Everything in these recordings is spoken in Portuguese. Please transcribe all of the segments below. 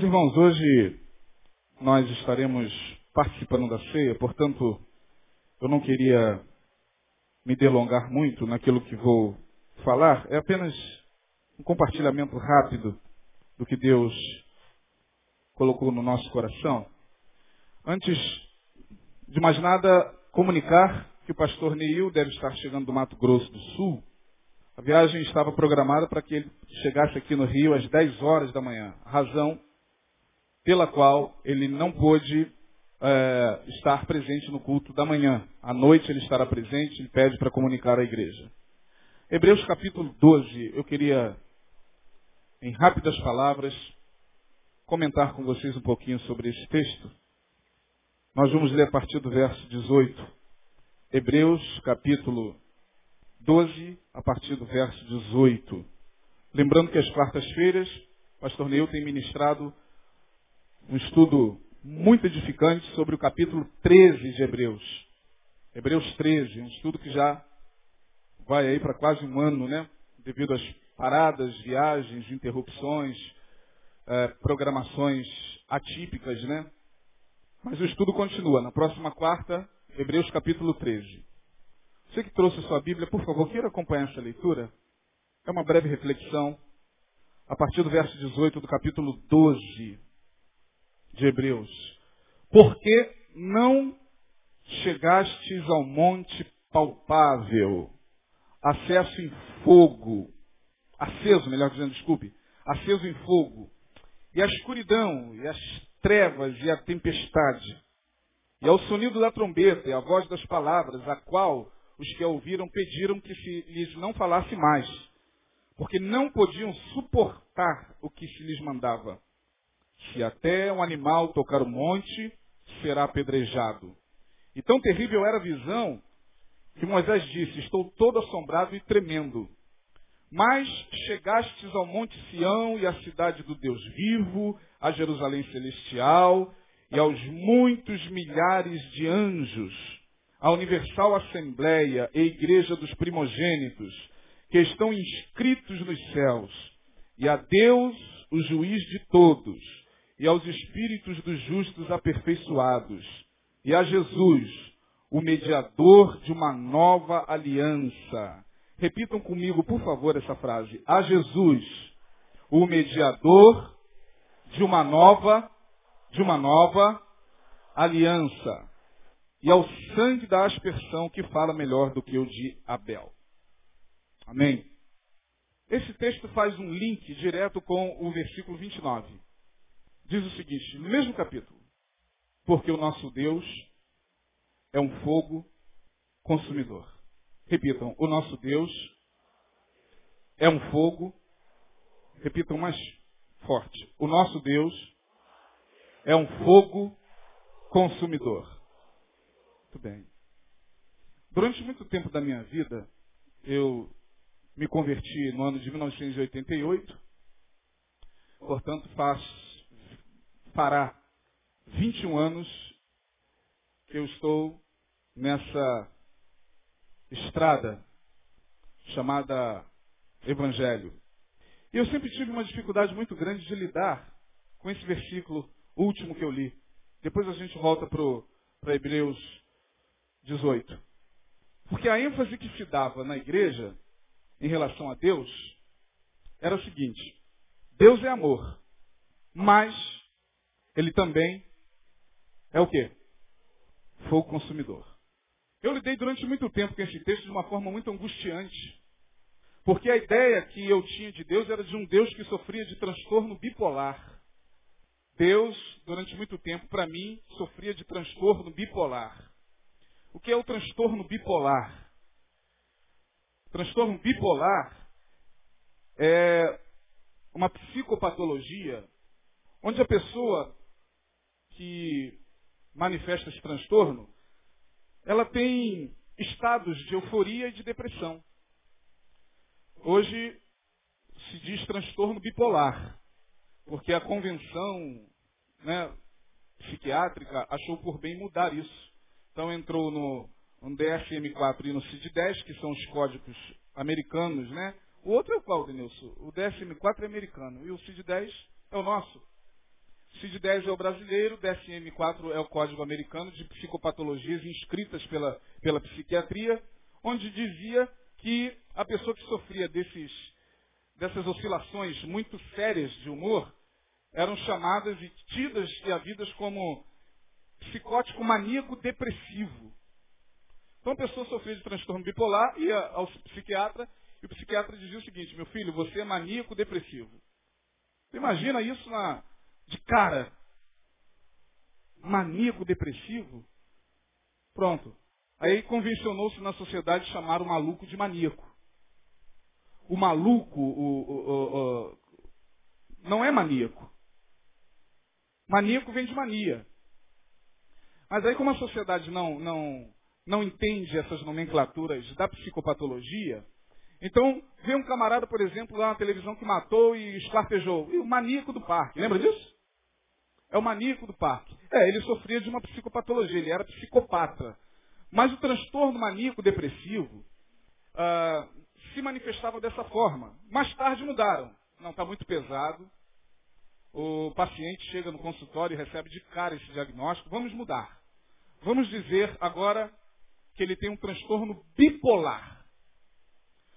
Meus irmãos, hoje nós estaremos participando da ceia, portanto, eu não queria me delongar muito naquilo que vou falar, é apenas um compartilhamento rápido do que Deus colocou no nosso coração. Antes de mais nada, comunicar que o pastor Neil deve estar chegando do Mato Grosso do Sul. A viagem estava programada para que ele chegasse aqui no Rio às 10 horas da manhã. Razão pela qual ele não pôde é, estar presente no culto da manhã. À noite ele estará presente, ele pede para comunicar à igreja. Hebreus capítulo 12, eu queria, em rápidas palavras, comentar com vocês um pouquinho sobre esse texto. Nós vamos ler a partir do verso 18. Hebreus capítulo 12, a partir do verso 18. Lembrando que às quartas-feiras, pastor Neil tem ministrado um estudo muito edificante sobre o capítulo 13 de Hebreus. Hebreus 13, um estudo que já vai aí para quase um ano, né? Devido às paradas, viagens, interrupções, eh, programações atípicas, né? Mas o estudo continua. Na próxima quarta, Hebreus capítulo 13. Você que trouxe a sua Bíblia, por favor, queira acompanhar essa leitura. É uma breve reflexão. A partir do verso 18 do capítulo 12 de Hebreus. Porque não chegastes ao monte palpável, acesso em fogo, aceso, melhor dizendo, desculpe, aceso em fogo, e a escuridão, e as trevas, e a tempestade, e ao sonido da trombeta, e a voz das palavras, a qual os que a ouviram pediram que se lhes não falasse mais, porque não podiam suportar o que se lhes mandava. Se até um animal tocar o monte, será apedrejado. E tão terrível era a visão que Moisés disse: Estou todo assombrado e tremendo. Mas chegastes ao Monte Sião e à cidade do Deus vivo, a Jerusalém celestial e aos muitos milhares de anjos, a universal assembleia e igreja dos primogênitos, que estão inscritos nos céus, e a Deus, o juiz de todos, e aos espíritos dos justos aperfeiçoados, e a Jesus, o mediador de uma nova aliança. Repitam comigo, por favor, essa frase. A Jesus, o mediador de uma nova, de uma nova aliança. E ao sangue da aspersão que fala melhor do que o de Abel. Amém. Esse texto faz um link direto com o versículo 29 diz o seguinte, no mesmo capítulo, porque o nosso Deus é um fogo consumidor. Repitam, o nosso Deus é um fogo, repitam mais forte, o nosso Deus é um fogo consumidor. Muito bem. Durante muito tempo da minha vida, eu me converti no ano de 1988, portanto faço fará 21 anos que eu estou nessa estrada chamada Evangelho. E eu sempre tive uma dificuldade muito grande de lidar com esse versículo último que eu li. Depois a gente volta para Hebreus 18. Porque a ênfase que se dava na igreja em relação a Deus era o seguinte: Deus é amor, mas ele também é o quê? Fogo consumidor. Eu lidei durante muito tempo com esse texto de uma forma muito angustiante. Porque a ideia que eu tinha de Deus era de um Deus que sofria de transtorno bipolar. Deus, durante muito tempo, para mim, sofria de transtorno bipolar. O que é o transtorno bipolar? O transtorno bipolar é uma psicopatologia onde a pessoa que manifesta esse transtorno, ela tem estados de euforia e de depressão. Hoje se diz transtorno bipolar, porque a convenção né, psiquiátrica achou por bem mudar isso. Então entrou no, no DSM-4 e no CID-10, que são os códigos americanos, né? O outro é o qual, Denilson? O DSM-4 é americano e o CID-10 é o nosso. CID-10 é o brasileiro, DSM-4 é o código americano de psicopatologias inscritas pela, pela psiquiatria, onde dizia que a pessoa que sofria desses, dessas oscilações muito sérias de humor eram chamadas e tidas e havidas como psicótico maníaco depressivo. Então a pessoa sofria de transtorno bipolar, ia ao psiquiatra, e o psiquiatra dizia o seguinte, meu filho, você é maníaco depressivo. Imagina isso na, de cara. Maníaco depressivo? Pronto. Aí convencionou-se na sociedade chamar o maluco de maníaco. O maluco o, o, o, não é maníaco. Maníaco vem de mania. Mas aí como a sociedade não, não, não entende essas nomenclaturas da psicopatologia, então vê um camarada, por exemplo, lá na televisão que matou e esquartejou. E o maníaco do parque, lembra disso? É o maníaco do parque. É, ele sofria de uma psicopatologia, ele era psicopata. Mas o transtorno maníaco depressivo ah, se manifestava dessa forma. Mais tarde mudaram. Não, está muito pesado. O paciente chega no consultório e recebe de cara esse diagnóstico. Vamos mudar. Vamos dizer agora que ele tem um transtorno bipolar.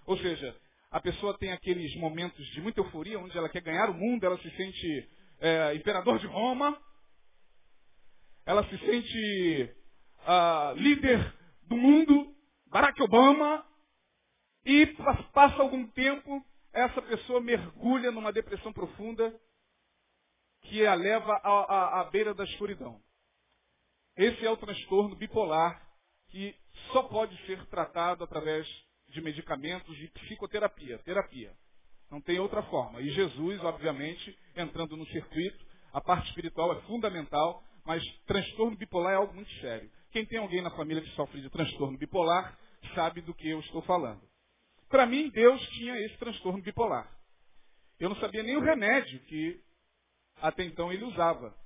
Ou seja, a pessoa tem aqueles momentos de muita euforia, onde ela quer ganhar o mundo, ela se sente é, imperador de Roma, ela se sente uh, líder do mundo, Barack Obama, e passa algum tempo, essa pessoa mergulha numa depressão profunda que a leva à, à, à beira da escuridão. Esse é o transtorno bipolar que só pode ser tratado através de medicamentos de psicoterapia, terapia. Não tem outra forma. E Jesus, obviamente, entrando no circuito, a parte espiritual é fundamental, mas transtorno bipolar é algo muito sério. Quem tem alguém na família que sofre de transtorno bipolar sabe do que eu estou falando. Para mim, Deus tinha esse transtorno bipolar. Eu não sabia nem o remédio que até então ele usava.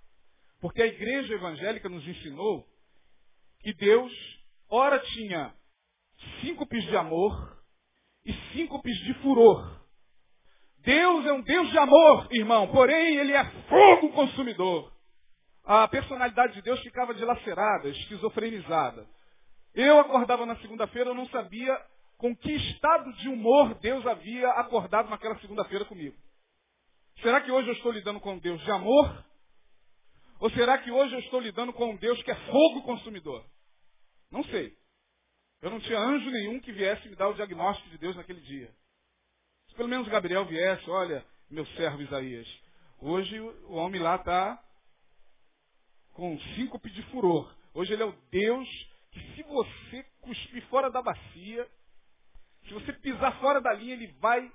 Porque a igreja evangélica nos ensinou que Deus, ora tinha síncopes de amor e síncopes de furor. Deus é um Deus de amor, irmão, porém ele é fogo consumidor. A personalidade de Deus ficava dilacerada, esquizofrenizada. Eu acordava na segunda-feira, eu não sabia com que estado de humor Deus havia acordado naquela segunda-feira comigo. Será que hoje eu estou lidando com um Deus de amor? Ou será que hoje eu estou lidando com um Deus que é fogo consumidor? Não sei. Eu não tinha anjo nenhum que viesse me dar o diagnóstico de Deus naquele dia. Pelo menos Gabriel viesse, olha, meu servo Isaías, hoje o homem lá está com síncope de furor. Hoje ele é o Deus que se você cuspir fora da bacia, se você pisar fora da linha, ele vai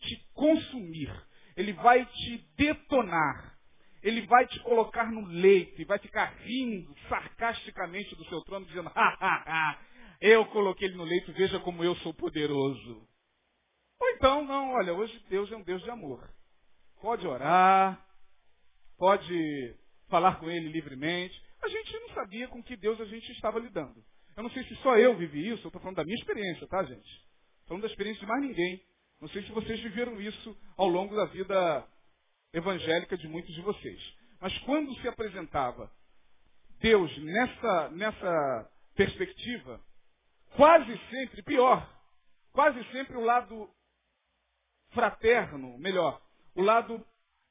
te consumir. Ele vai te detonar. Ele vai te colocar no leito e vai ficar rindo sarcasticamente do seu trono, dizendo, ha, ha, ha, eu coloquei ele no leito, veja como eu sou poderoso. Então, não, olha, hoje Deus é um Deus de amor. Pode orar, pode falar com ele livremente. A gente não sabia com que Deus a gente estava lidando. Eu não sei se só eu vivi isso, eu estou falando da minha experiência, tá, gente? Falando da experiência de mais ninguém. Não sei se vocês viveram isso ao longo da vida evangélica de muitos de vocês. Mas quando se apresentava Deus nessa, nessa perspectiva, quase sempre, pior, quase sempre o lado fraterno, melhor, o lado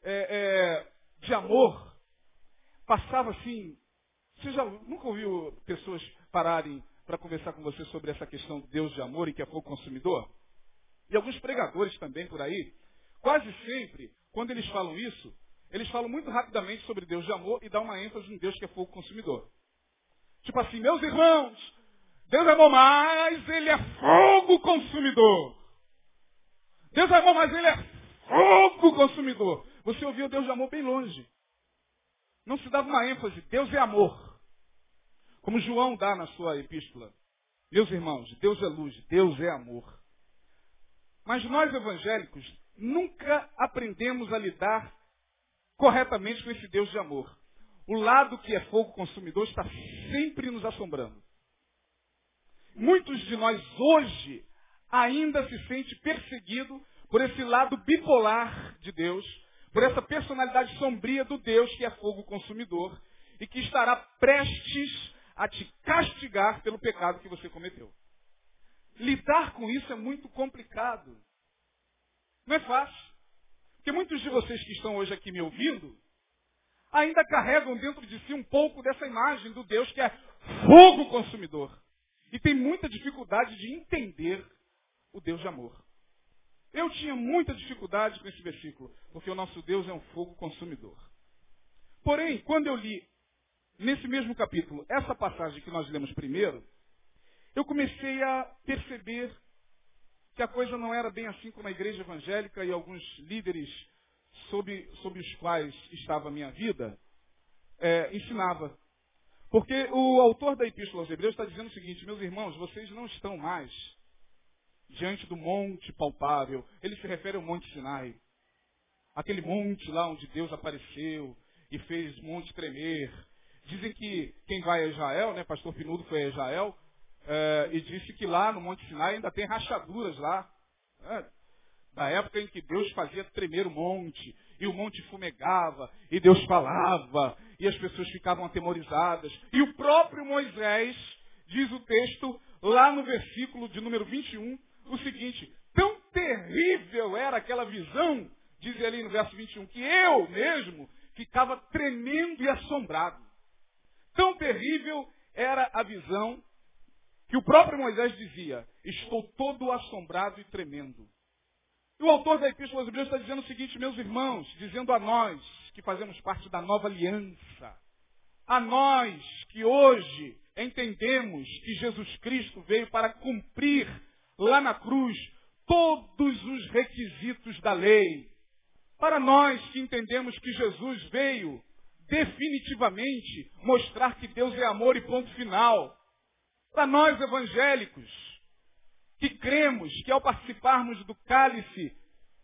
é, é, de amor, passava assim. Você já nunca ouviu pessoas pararem para conversar com você sobre essa questão de Deus de amor e que é fogo consumidor? E alguns pregadores também por aí, quase sempre, quando eles falam isso, eles falam muito rapidamente sobre Deus de amor e dá uma ênfase em Deus que é fogo consumidor. Tipo assim, meus irmãos, Deus é bom, mas ele é fogo consumidor. Deus é bom, mas ele é fogo consumidor. Você ouviu Deus de amor bem longe. Não se dava uma ênfase. Deus é amor. Como João dá na sua epístola. Meus irmãos, Deus é luz, Deus é amor. Mas nós evangélicos nunca aprendemos a lidar corretamente com esse Deus de amor. O lado que é fogo consumidor está sempre nos assombrando. Muitos de nós hoje ainda se sente perseguido por esse lado bipolar de Deus, por essa personalidade sombria do Deus que é fogo consumidor e que estará prestes a te castigar pelo pecado que você cometeu. Lidar com isso é muito complicado. Não é fácil. Porque muitos de vocês que estão hoje aqui me ouvindo ainda carregam dentro de si um pouco dessa imagem do Deus que é fogo consumidor. E tem muita dificuldade de entender o Deus de amor. Eu tinha muita dificuldade com esse versículo, porque o nosso Deus é um fogo consumidor. Porém, quando eu li nesse mesmo capítulo essa passagem que nós lemos primeiro, eu comecei a perceber que a coisa não era bem assim como a igreja evangélica e alguns líderes sob, sob os quais estava a minha vida é, ensinava. Porque o autor da Epístola aos Hebreus está dizendo o seguinte, meus irmãos, vocês não estão mais diante do monte palpável. Ele se refere ao Monte Sinai. Aquele monte lá onde Deus apareceu e fez o monte tremer. Dizem que quem vai a Israel, né, pastor Pinudo foi a Israel, é, e disse que lá no Monte Sinai ainda tem rachaduras lá. É, da época em que Deus fazia tremer o monte, e o monte fumegava, e Deus falava, e as pessoas ficavam atemorizadas. E o próprio Moisés, diz o texto, lá no versículo de número 21, o seguinte, tão terrível era aquela visão, diz ali no verso 21, que eu mesmo ficava tremendo e assombrado. Tão terrível era a visão que o próprio Moisés dizia, estou todo assombrado e tremendo. E o autor da Epístola aos Hebreus está dizendo o seguinte, meus irmãos, dizendo a nós que fazemos parte da nova aliança, a nós que hoje entendemos que Jesus Cristo veio para cumprir lá na cruz todos os requisitos da lei. Para nós que entendemos que Jesus veio definitivamente mostrar que Deus é amor e ponto final. Para nós evangélicos, que cremos que ao participarmos do cálice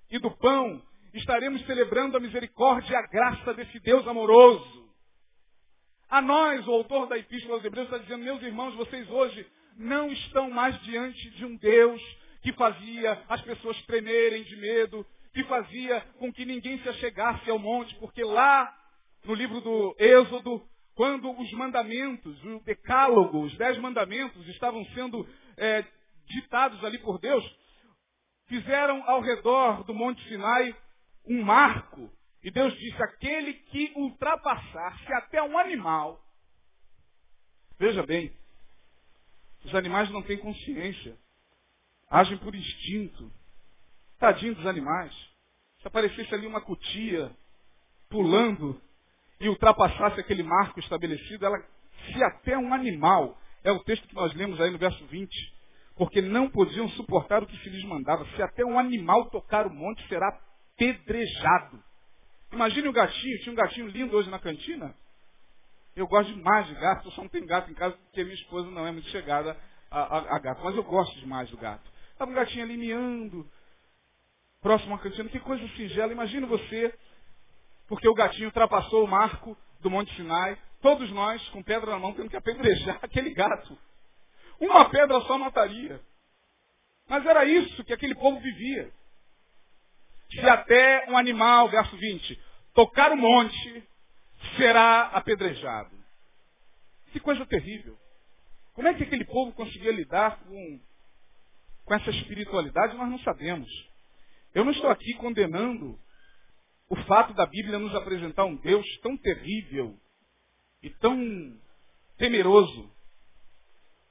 e do pão, estaremos celebrando a misericórdia e a graça desse Deus amoroso. A nós, o autor da Epístola aos Hebreus está dizendo, meus irmãos, vocês hoje não estão mais diante de um Deus que fazia as pessoas tremerem de medo, que fazia com que ninguém se achegasse ao monte, porque lá no livro do Êxodo, quando os mandamentos, o decálogo, os dez mandamentos estavam sendo é, ditados ali por Deus, fizeram ao redor do Monte Sinai um marco. E Deus disse, aquele que ultrapassar, se até um animal. Veja bem, os animais não têm consciência. Agem por instinto. Tadinho dos animais. Se aparecesse ali uma cutia pulando e ultrapassasse aquele marco estabelecido, ela, se até um animal, é o texto que nós lemos aí no verso 20, porque não podiam suportar o que se lhes mandava, se até um animal tocar o monte, será pedrejado. Imagine o gatinho, tinha um gatinho lindo hoje na cantina. Eu gosto demais de gato, eu só não tenho gato em casa porque minha esposa não é muito chegada a, a, a gato, mas eu gosto demais do gato. Estava um gatinho ali miando, próximo à cantina, que coisa singela. Imagina você porque o gatinho ultrapassou o marco do Monte Sinai, todos nós, com pedra na mão, tendo que apedrejar aquele gato. Uma pedra só mataria. Mas era isso que aquele povo vivia. Se até um animal, verso 20, tocar o monte, será apedrejado. Que coisa terrível. Como é que aquele povo conseguia lidar com, com essa espiritualidade? Nós não sabemos. Eu não estou aqui condenando o fato da Bíblia nos apresentar um Deus tão terrível e tão temeroso.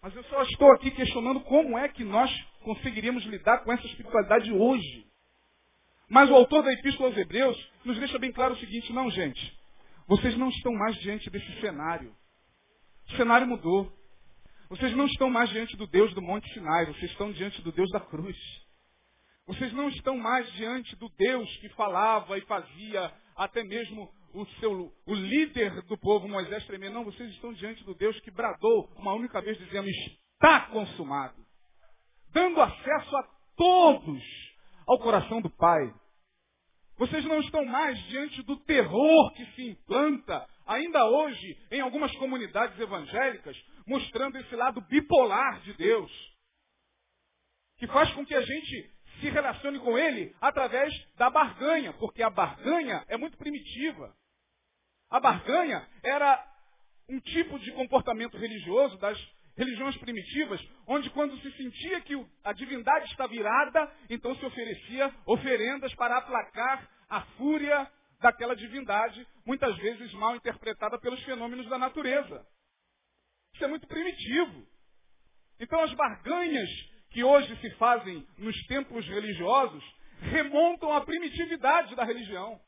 Mas eu só estou aqui questionando como é que nós conseguiríamos lidar com essa espiritualidade hoje. Mas o autor da Epístola aos Hebreus nos deixa bem claro o seguinte, não gente, vocês não estão mais diante desse cenário. O cenário mudou. Vocês não estão mais diante do Deus do Monte Sinai, vocês estão diante do Deus da cruz. Vocês não estão mais diante do Deus que falava e fazia até mesmo o seu o líder do povo Moisés tremer. Não, vocês estão diante do Deus que bradou uma única vez dizendo está consumado, dando acesso a todos ao coração do Pai. Vocês não estão mais diante do terror que se implanta ainda hoje em algumas comunidades evangélicas, mostrando esse lado bipolar de Deus, que faz com que a gente se relacione com ele através da barganha, porque a barganha é muito primitiva. A barganha era um tipo de comportamento religioso das religiões primitivas, onde quando se sentia que a divindade está virada, então se oferecia oferendas para aplacar a fúria daquela divindade, muitas vezes mal interpretada pelos fenômenos da natureza. Isso é muito primitivo. Então as barganhas que hoje se fazem nos templos religiosos remontam à primitividade da religião.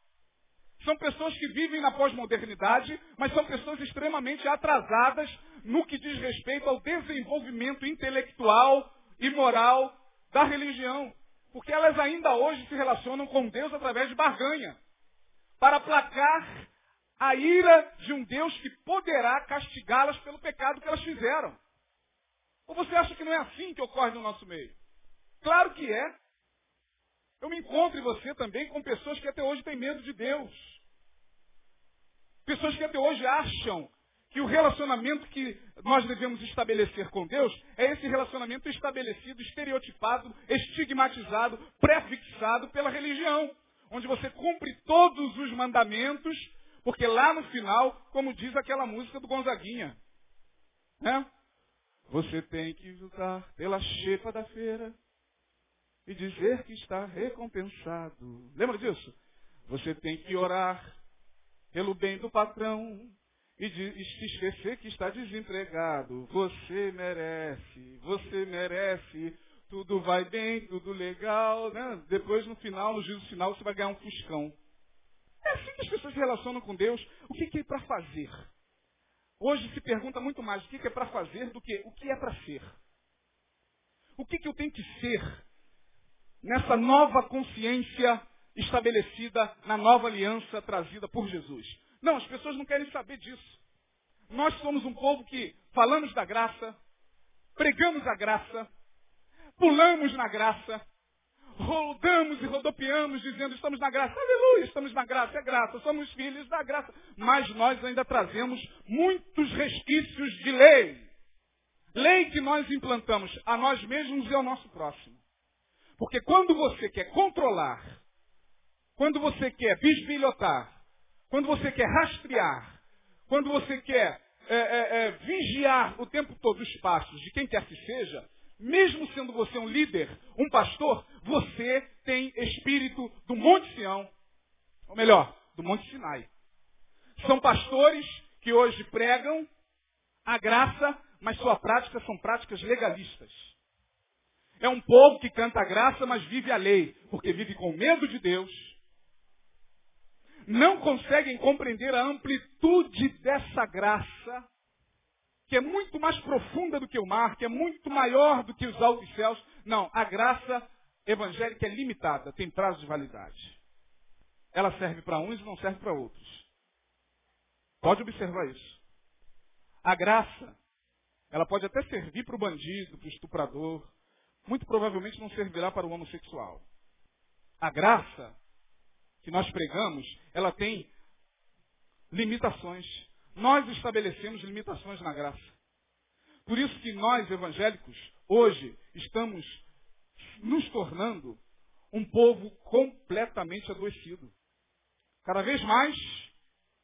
São pessoas que vivem na pós-modernidade, mas são pessoas extremamente atrasadas no que diz respeito ao desenvolvimento intelectual e moral da religião. Porque elas ainda hoje se relacionam com Deus através de barganha para aplacar a ira de um Deus que poderá castigá-las pelo pecado que elas fizeram. Ou você acha que não é assim que ocorre no nosso meio? Claro que é. Eu me encontro em você também com pessoas que até hoje têm medo de Deus. Pessoas que até hoje acham que o relacionamento que nós devemos estabelecer com Deus é esse relacionamento estabelecido, estereotipado, estigmatizado, prefixado pela religião onde você cumpre todos os mandamentos, porque lá no final, como diz aquela música do Gonzaguinha, né? Você tem que lutar pela chefa da feira e dizer que está recompensado. Lembra disso? Você tem que orar pelo bem do patrão e, de, e se esquecer que está desempregado. Você merece, você merece tudo vai bem, tudo legal, né? Depois, no final, no juízo final, você vai ganhar um fuscão. É assim que as pessoas se relacionam com Deus. O que, que é para fazer? Hoje se pergunta muito mais o que, que é para fazer do que o que é para ser. O que, que eu tenho que ser nessa nova consciência estabelecida na nova aliança trazida por Jesus? Não, as pessoas não querem saber disso. Nós somos um povo que falamos da graça, pregamos a graça, pulamos na graça, rodamos e rodopiamos dizendo estamos na graça, aleluia, estamos na graça, é graça, somos filhos da graça. Mas nós ainda trazemos muitos resquícios de lei. Lei que nós implantamos a nós mesmos e ao nosso próximo. Porque quando você quer controlar, quando você quer bisbilhotar, quando você quer rastrear, quando você quer é, é, é, vigiar o tempo todo os passos de quem quer que seja, mesmo sendo você um líder, um pastor, você tem espírito do Monte Sião. Ou melhor, do Monte Sinai. São pastores que hoje pregam a graça, mas sua prática são práticas legalistas. É um povo que canta a graça, mas vive a lei, porque vive com medo de Deus. Não conseguem compreender a amplitude dessa graça que é muito mais profunda do que o mar, que é muito maior do que os altos céus. Não, a graça evangélica é limitada, tem prazo de validade. Ela serve para uns e não serve para outros. Pode observar isso. A graça, ela pode até servir para o bandido, para o estuprador, muito provavelmente não servirá para o homossexual. A graça que nós pregamos, ela tem limitações. Nós estabelecemos limitações na graça. Por isso que nós, evangélicos, hoje estamos nos tornando um povo completamente adoecido. Cada vez mais,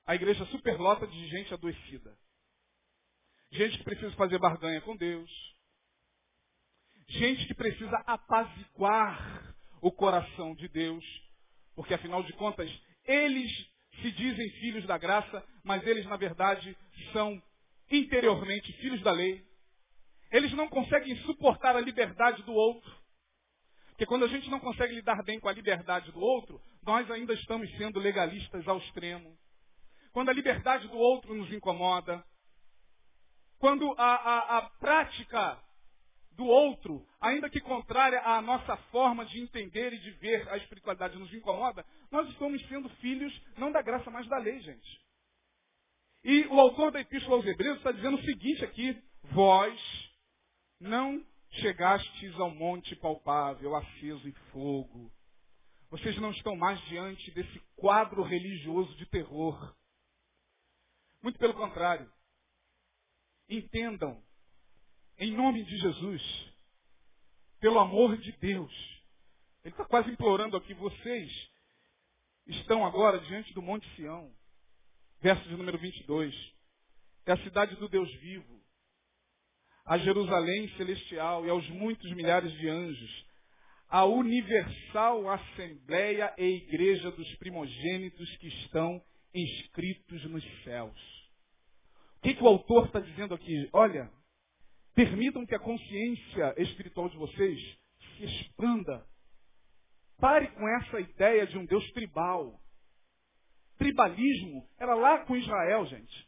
a igreja superlota de gente adoecida. Gente que precisa fazer barganha com Deus. Gente que precisa apaziguar o coração de Deus. Porque, afinal de contas, eles se dizem filhos da graça, mas eles, na verdade, são interiormente filhos da lei. Eles não conseguem suportar a liberdade do outro. Porque quando a gente não consegue lidar bem com a liberdade do outro, nós ainda estamos sendo legalistas ao extremo. Quando a liberdade do outro nos incomoda, quando a, a, a prática do outro, ainda que contrária à nossa forma de entender e de ver a espiritualidade nos incomoda, nós estamos sendo filhos não da graça, mas da lei, gente. E o autor da Epístola aos Hebreus está dizendo o seguinte aqui: vós não chegastes ao monte palpável, aceso em fogo. Vocês não estão mais diante desse quadro religioso de terror. Muito pelo contrário. Entendam em nome de Jesus, pelo amor de Deus, Ele está quase implorando aqui, vocês estão agora diante do Monte Sião. Verso de número 22. É a cidade do Deus vivo. A Jerusalém celestial e aos muitos milhares de anjos. A universal assembleia e igreja dos primogênitos que estão inscritos nos céus. O que, que o autor está dizendo aqui? Olha, permitam que a consciência espiritual de vocês se expanda. Pare com essa ideia de um Deus tribal. Tribalismo era lá com Israel, gente.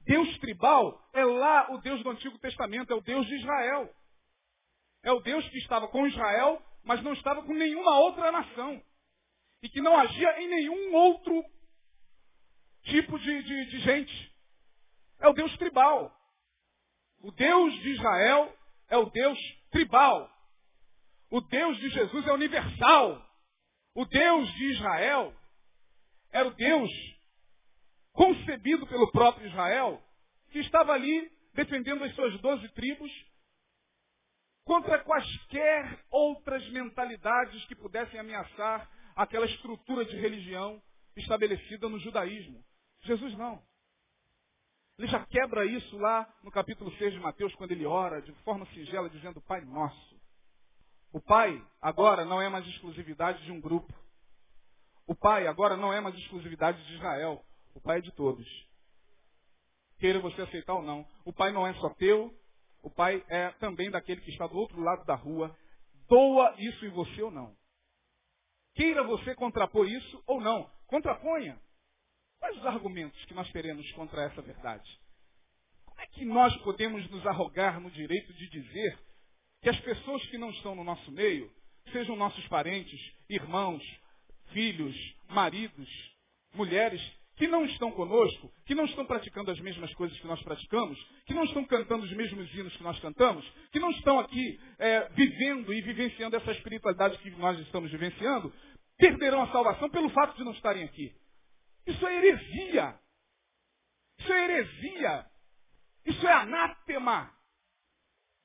Deus tribal é lá o Deus do Antigo Testamento, é o Deus de Israel. É o Deus que estava com Israel, mas não estava com nenhuma outra nação. E que não agia em nenhum outro tipo de, de, de gente. É o Deus tribal. O Deus de Israel é o Deus tribal. O Deus de Jesus é universal. O Deus de Israel era o Deus concebido pelo próprio Israel, que estava ali defendendo as suas doze tribos contra quaisquer outras mentalidades que pudessem ameaçar aquela estrutura de religião estabelecida no judaísmo. Jesus não. Ele já quebra isso lá no capítulo 6 de Mateus, quando ele ora de forma singela, dizendo Pai Nosso. O Pai agora não é mais exclusividade de um grupo. O Pai agora não é mais exclusividade de Israel. O Pai é de todos. Queira você aceitar ou não. O Pai não é só teu. O Pai é também daquele que está do outro lado da rua. Doa isso em você ou não. Queira você contrapor isso ou não. Contraponha. Quais os argumentos que nós teremos contra essa verdade? Como é que nós podemos nos arrogar no direito de dizer que as pessoas que não estão no nosso meio, sejam nossos parentes, irmãos, filhos, maridos, mulheres, que não estão conosco, que não estão praticando as mesmas coisas que nós praticamos, que não estão cantando os mesmos hinos que nós cantamos, que não estão aqui é, vivendo e vivenciando essa espiritualidade que nós estamos vivenciando, perderão a salvação pelo fato de não estarem aqui. Isso é heresia. Isso é heresia. Isso é anátema.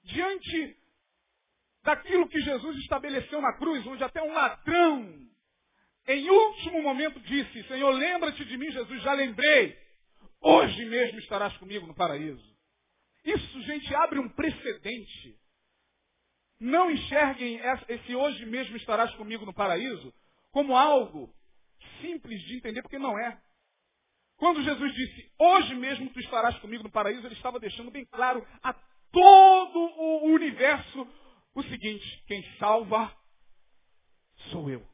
Diante daquilo que Jesus estabeleceu na cruz, onde até um ladrão em último momento disse, Senhor, lembra-te de mim, Jesus, já lembrei. Hoje mesmo estarás comigo no paraíso. Isso, gente, abre um precedente. Não enxerguem esse hoje mesmo estarás comigo no paraíso como algo simples de entender, porque não é. Quando Jesus disse, hoje mesmo tu estarás comigo no paraíso, ele estava deixando bem claro a todo o universo o seguinte, quem salva sou eu.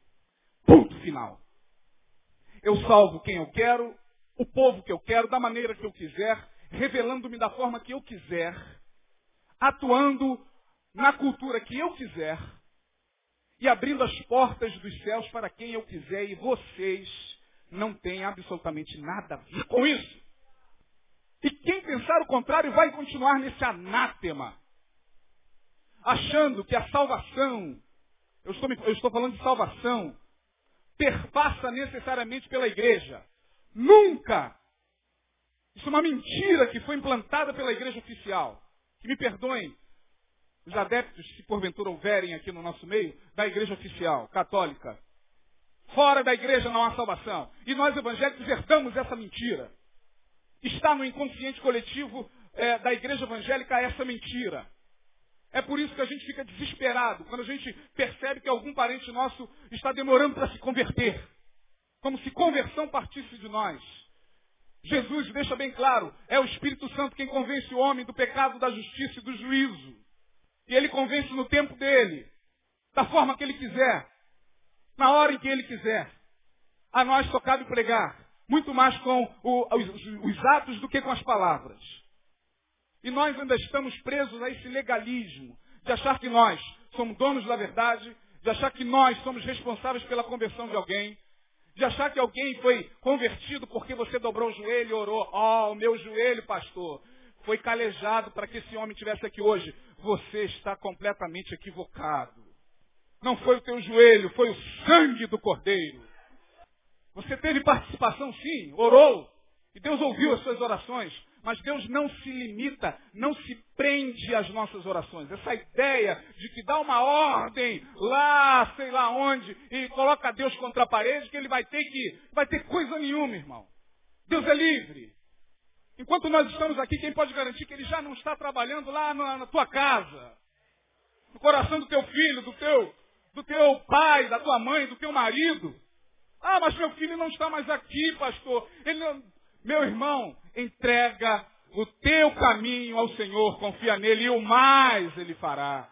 Ponto final. Eu salvo quem eu quero, o povo que eu quero, da maneira que eu quiser, revelando-me da forma que eu quiser, atuando na cultura que eu quiser e abrindo as portas dos céus para quem eu quiser e vocês não têm absolutamente nada a ver com isso. E quem pensar o contrário vai continuar nesse anátema, achando que a salvação, eu estou, eu estou falando de salvação, perpassa necessariamente pela igreja. Nunca! Isso é uma mentira que foi implantada pela igreja oficial. Que me perdoem os adeptos, se porventura houverem aqui no nosso meio, da igreja oficial, católica. Fora da igreja não há salvação. E nós evangélicos herdamos essa mentira. Está no inconsciente coletivo é, da igreja evangélica essa mentira. É por isso que a gente fica desesperado quando a gente percebe que algum parente nosso está demorando para se converter. Como se conversão partisse de nós. Jesus deixa bem claro, é o Espírito Santo quem convence o homem do pecado, da justiça e do juízo. E ele convence no tempo dele, da forma que ele quiser, na hora em que ele quiser. A nós só cabe pregar, muito mais com o, os, os atos do que com as palavras. E nós ainda estamos presos a esse legalismo de achar que nós somos donos da verdade, de achar que nós somos responsáveis pela conversão de alguém, de achar que alguém foi convertido porque você dobrou o joelho e orou. Oh, meu joelho, pastor, foi calejado para que esse homem estivesse aqui hoje. Você está completamente equivocado. Não foi o teu joelho, foi o sangue do cordeiro. Você teve participação sim, orou, e Deus ouviu as suas orações, Mas Deus não se limita, não se prende às nossas orações. Essa ideia de que dá uma ordem lá, sei lá onde, e coloca Deus contra a parede, que ele vai ter que, vai ter coisa nenhuma, irmão. Deus é livre. Enquanto nós estamos aqui, quem pode garantir que ele já não está trabalhando lá na, na tua casa? No coração do teu filho, do teu, do teu pai, da tua mãe, do teu marido? Ah, mas meu filho não está mais aqui, pastor. Ele. Meu irmão, entrega o teu caminho ao Senhor, confia nele e o mais ele fará.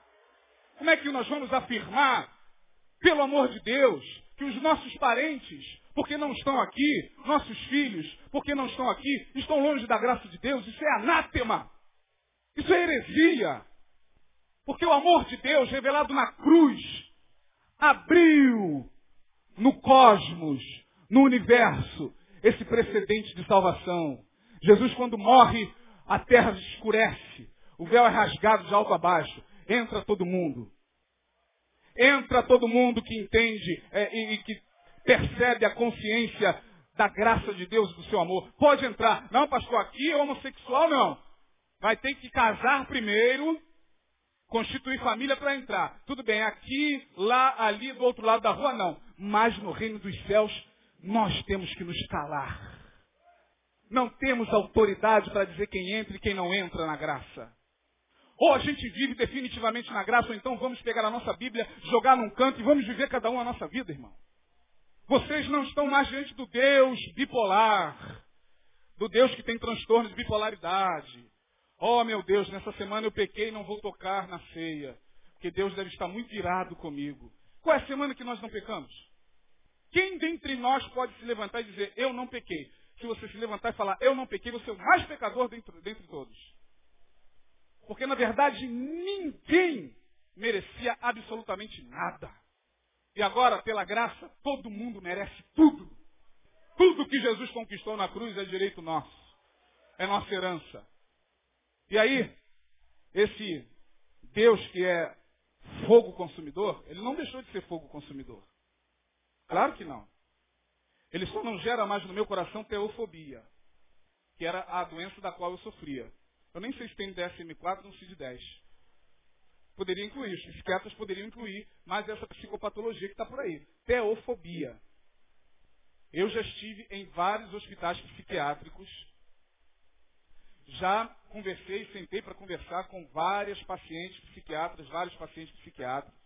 Como é que nós vamos afirmar, pelo amor de Deus, que os nossos parentes, porque não estão aqui, nossos filhos, porque não estão aqui, estão longe da graça de Deus? Isso é anátema. Isso é heresia. Porque o amor de Deus revelado na cruz abriu no cosmos, no universo, esse precedente de salvação. Jesus, quando morre, a terra escurece, o véu é rasgado de alto a baixo, entra todo mundo. Entra todo mundo que entende é, e, e que percebe a consciência da graça de Deus do seu amor. Pode entrar. Não, pastor, aqui é homossexual, não. Vai ter que casar primeiro, constituir família para entrar. Tudo bem, aqui, lá, ali, do outro lado da rua, não. Mas no reino dos céus, nós temos que nos calar. Não temos autoridade para dizer quem entra e quem não entra na graça. Ou a gente vive definitivamente na graça, ou então vamos pegar a nossa Bíblia, jogar num canto e vamos viver cada um a nossa vida, irmão. Vocês não estão mais diante do Deus bipolar, do Deus que tem transtorno de bipolaridade. Oh, meu Deus, nessa semana eu pequei e não vou tocar na ceia, porque Deus deve estar muito irado comigo. Qual é a semana que nós não pecamos? Quem dentre nós pode se levantar e dizer, eu não pequei? Se você se levantar e falar, eu não pequei, você é o mais pecador dentre, dentre todos. Porque, na verdade, ninguém merecia absolutamente nada. E agora, pela graça, todo mundo merece tudo. Tudo que Jesus conquistou na cruz é direito nosso. É nossa herança. E aí, esse Deus que é fogo consumidor, ele não deixou de ser fogo consumidor. Claro que não. Ele só não gera mais no meu coração teofobia, que era a doença da qual eu sofria. Eu nem sei se tem DSM-4 no CID-10. Poderia incluir, os psiquiatras poderiam incluir mais essa psicopatologia que está por aí. Teofobia. Eu já estive em vários hospitais psiquiátricos. Já conversei, sentei para conversar com várias pacientes psiquiatras, vários pacientes psiquiátricos.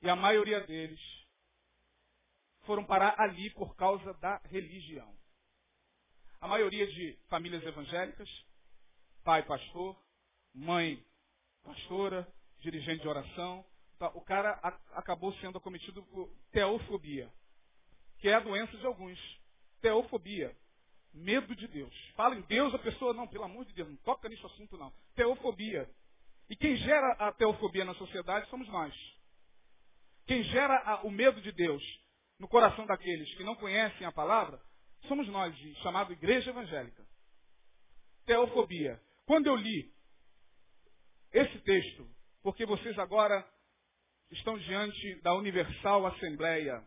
E a maioria deles foram parar ali por causa da religião. A maioria de famílias evangélicas, pai pastor, mãe pastora, dirigente de oração, tá, o cara acabou sendo acometido por teofobia, que é a doença de alguns. Teofobia, medo de Deus. Fala em Deus, a pessoa, não, pelo amor de Deus, não toca nesse assunto não. Teofobia. E quem gera a teofobia na sociedade somos nós. Quem gera a, o medo de Deus no coração daqueles que não conhecem a palavra, somos nós, chamado Igreja Evangélica. Teofobia. Quando eu li esse texto, porque vocês agora estão diante da Universal Assembleia,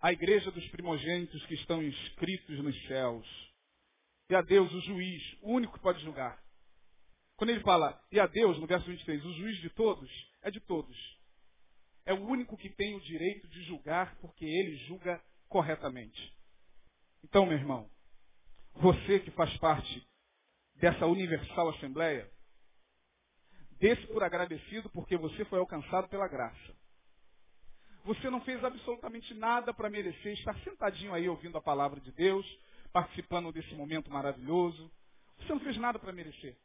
a igreja dos primogênitos que estão inscritos nos céus. E a Deus, o juiz, o único que pode julgar. Quando ele fala, e a Deus, no verso 23, o juiz de todos, é de todos é o único que tem o direito de julgar, porque ele julga corretamente. Então, meu irmão, você que faz parte dessa universal assembleia, desse por agradecido porque você foi alcançado pela graça. Você não fez absolutamente nada para merecer estar sentadinho aí ouvindo a palavra de Deus, participando desse momento maravilhoso. Você não fez nada para merecer.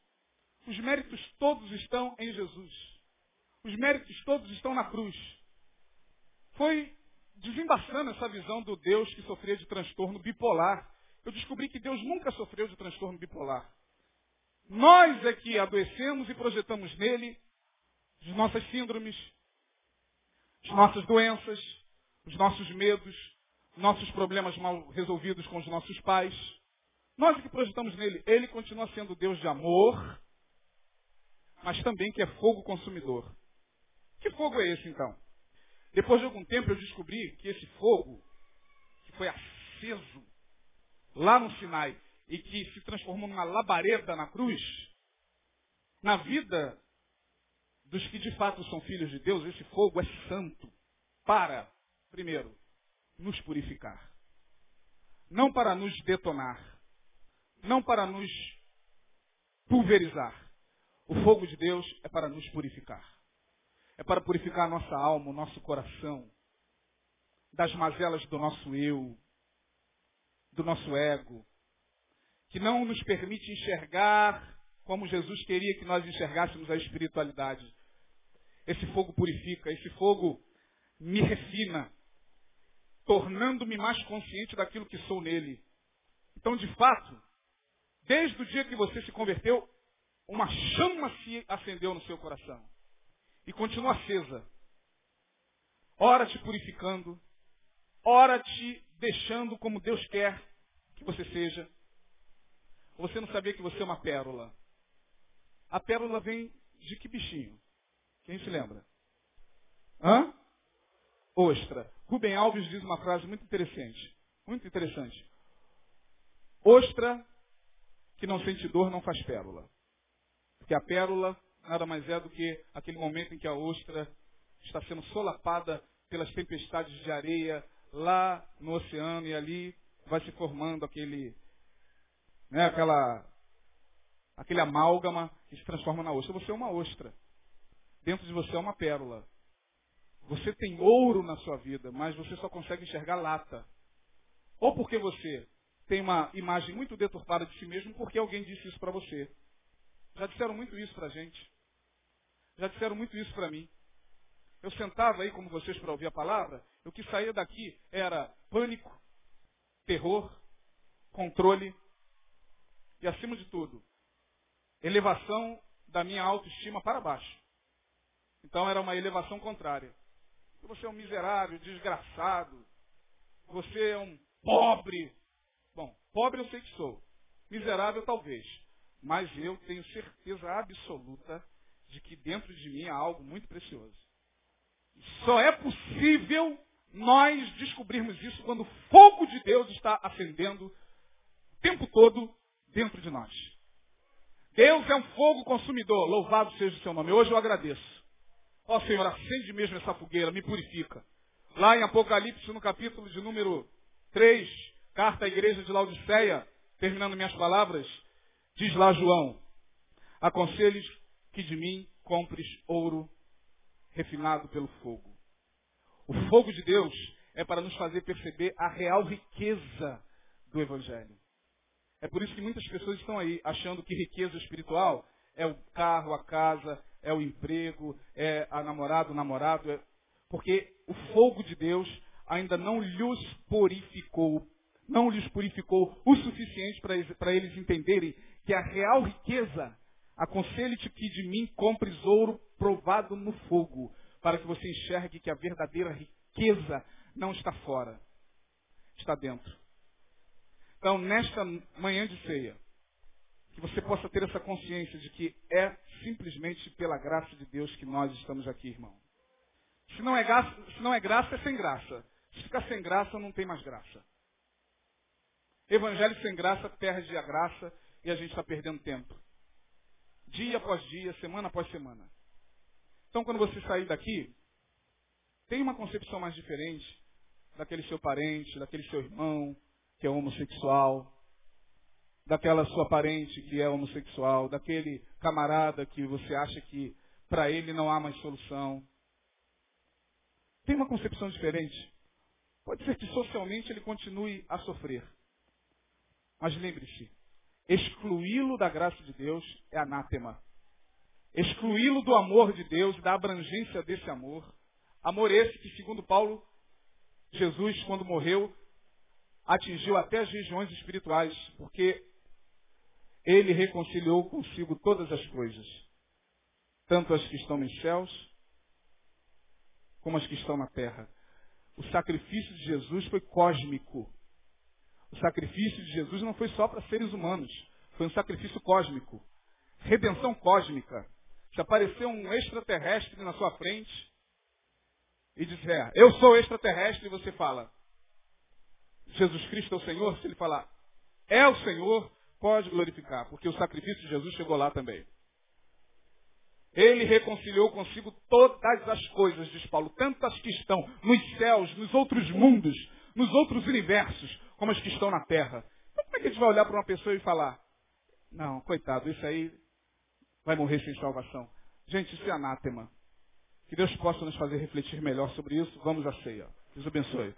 Os méritos todos estão em Jesus. Os méritos todos estão na cruz. Foi desembaçando essa visão do Deus que sofria de transtorno bipolar. Eu descobri que Deus nunca sofreu de transtorno bipolar. Nós é que adoecemos e projetamos nele as nossas síndromes, as nossas doenças, os nossos medos, nossos problemas mal resolvidos com os nossos pais. Nós é que projetamos nele. Ele continua sendo Deus de amor, mas também que é fogo consumidor. Que fogo é esse, então? Depois de algum tempo eu descobri que esse fogo, que foi aceso lá no Sinai, e que se transformou numa labareda na cruz, na vida dos que de fato são filhos de Deus, esse fogo é santo para, primeiro, nos purificar. Não para nos detonar. Não para nos pulverizar. O fogo de Deus é para nos purificar. É para purificar a nossa alma, o nosso coração, das mazelas do nosso eu, do nosso ego, que não nos permite enxergar como Jesus queria que nós enxergássemos a espiritualidade. Esse fogo purifica, esse fogo me refina, tornando-me mais consciente daquilo que sou nele. Então, de fato, desde o dia que você se converteu, uma chama se acendeu no seu coração e continua acesa. Ora te purificando, ora te deixando como Deus quer que você seja. Você não sabia que você é uma pérola. A pérola vem de que bichinho? Quem se lembra? Hã? Ostra. Rubem Alves diz uma frase muito interessante. Muito interessante. Ostra que não sente dor não faz pérola. Porque a pérola nada mais é do que aquele momento em que a ostra está sendo solapada pelas tempestades de areia lá no oceano e ali vai se formando aquele, né, aquela, aquele amálgama que se transforma na ostra. Você é uma ostra. Dentro de você é uma pérola. Você tem ouro na sua vida, mas você só consegue enxergar lata. Ou porque você tem uma imagem muito deturpada de si mesmo, porque alguém disse isso para você. Já disseram muito isso para a gente. Já disseram muito isso para mim. Eu sentava aí, como vocês, para ouvir a palavra, o que saía daqui era pânico, terror, controle e, acima de tudo, elevação da minha autoestima para baixo. Então era uma elevação contrária. Você é um miserável, desgraçado. Você é um pobre. Bom, pobre eu sei que sou. Miserável talvez. Mas eu tenho certeza absoluta de que dentro de mim há algo muito precioso. Só é possível nós descobrirmos isso quando o fogo de Deus está acendendo o tempo todo dentro de nós. Deus é um fogo consumidor, louvado seja o seu nome. Hoje eu agradeço. Ó Senhor, acende mesmo essa fogueira, me purifica. Lá em Apocalipse, no capítulo de número 3, carta à igreja de Laodiceia, terminando minhas palavras, diz lá João, aconselhos que de mim compres ouro refinado pelo fogo. O fogo de Deus é para nos fazer perceber a real riqueza do Evangelho. É por isso que muitas pessoas estão aí achando que riqueza espiritual é o carro, a casa, é o emprego, é a namorada, o namorado. É... Porque o fogo de Deus ainda não lhes purificou, não lhes purificou o suficiente para eles entenderem que a real riqueza, aconselhe-te que de mim compres ouro provado no fogo, para que você enxergue que a verdadeira riqueza não está fora, está dentro. Então, nesta manhã de ceia, que você possa ter essa consciência de que é simplesmente pela graça de Deus que nós estamos aqui, irmão. Se não é graça, se não é, graça, é sem graça. Se ficar sem graça, não tem mais graça. Evangelho sem graça perde a graça e a gente está perdendo tempo. Dia após dia, semana após semana. Então, quando você sair daqui, tem uma concepção mais diferente daquele seu parente, daquele seu irmão que é homossexual, daquela sua parente que é homossexual, daquele camarada que você acha que para ele não há mais solução. Tem uma concepção diferente. Pode ser que socialmente ele continue a sofrer. Mas lembre-se, excluí-lo da graça de Deus é anátema. Excluí-lo do amor de Deus, da abrangência desse amor. Amor esse que, segundo Paulo, Jesus, quando morreu, atingiu até as regiões espirituais, porque ele reconciliou consigo todas as coisas, tanto as que estão nos céus, como as que estão na terra. O sacrifício de Jesus foi cósmico. O sacrifício de Jesus não foi só para seres humanos, foi um sacrifício cósmico. Redenção cósmica. Se aparecer um extraterrestre na sua frente e disser, eu sou extraterrestre, e você fala, Jesus Cristo é o Senhor, se ele falar, é o Senhor, pode glorificar, porque o sacrifício de Jesus chegou lá também. Ele reconciliou consigo todas as coisas, diz Paulo, tantas que estão nos céus, nos outros mundos, nos outros universos, como as que estão na terra. Então como é que a gente vai olhar para uma pessoa e falar, não, coitado, isso aí vai morrer sem salvação. Gente, isso é anátema. Que Deus possa nos fazer refletir melhor sobre isso. Vamos à ceia. Deus abençoe.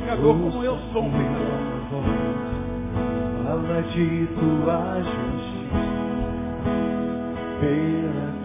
Pecador como eu sou um pecador. Fala de tua justiça pela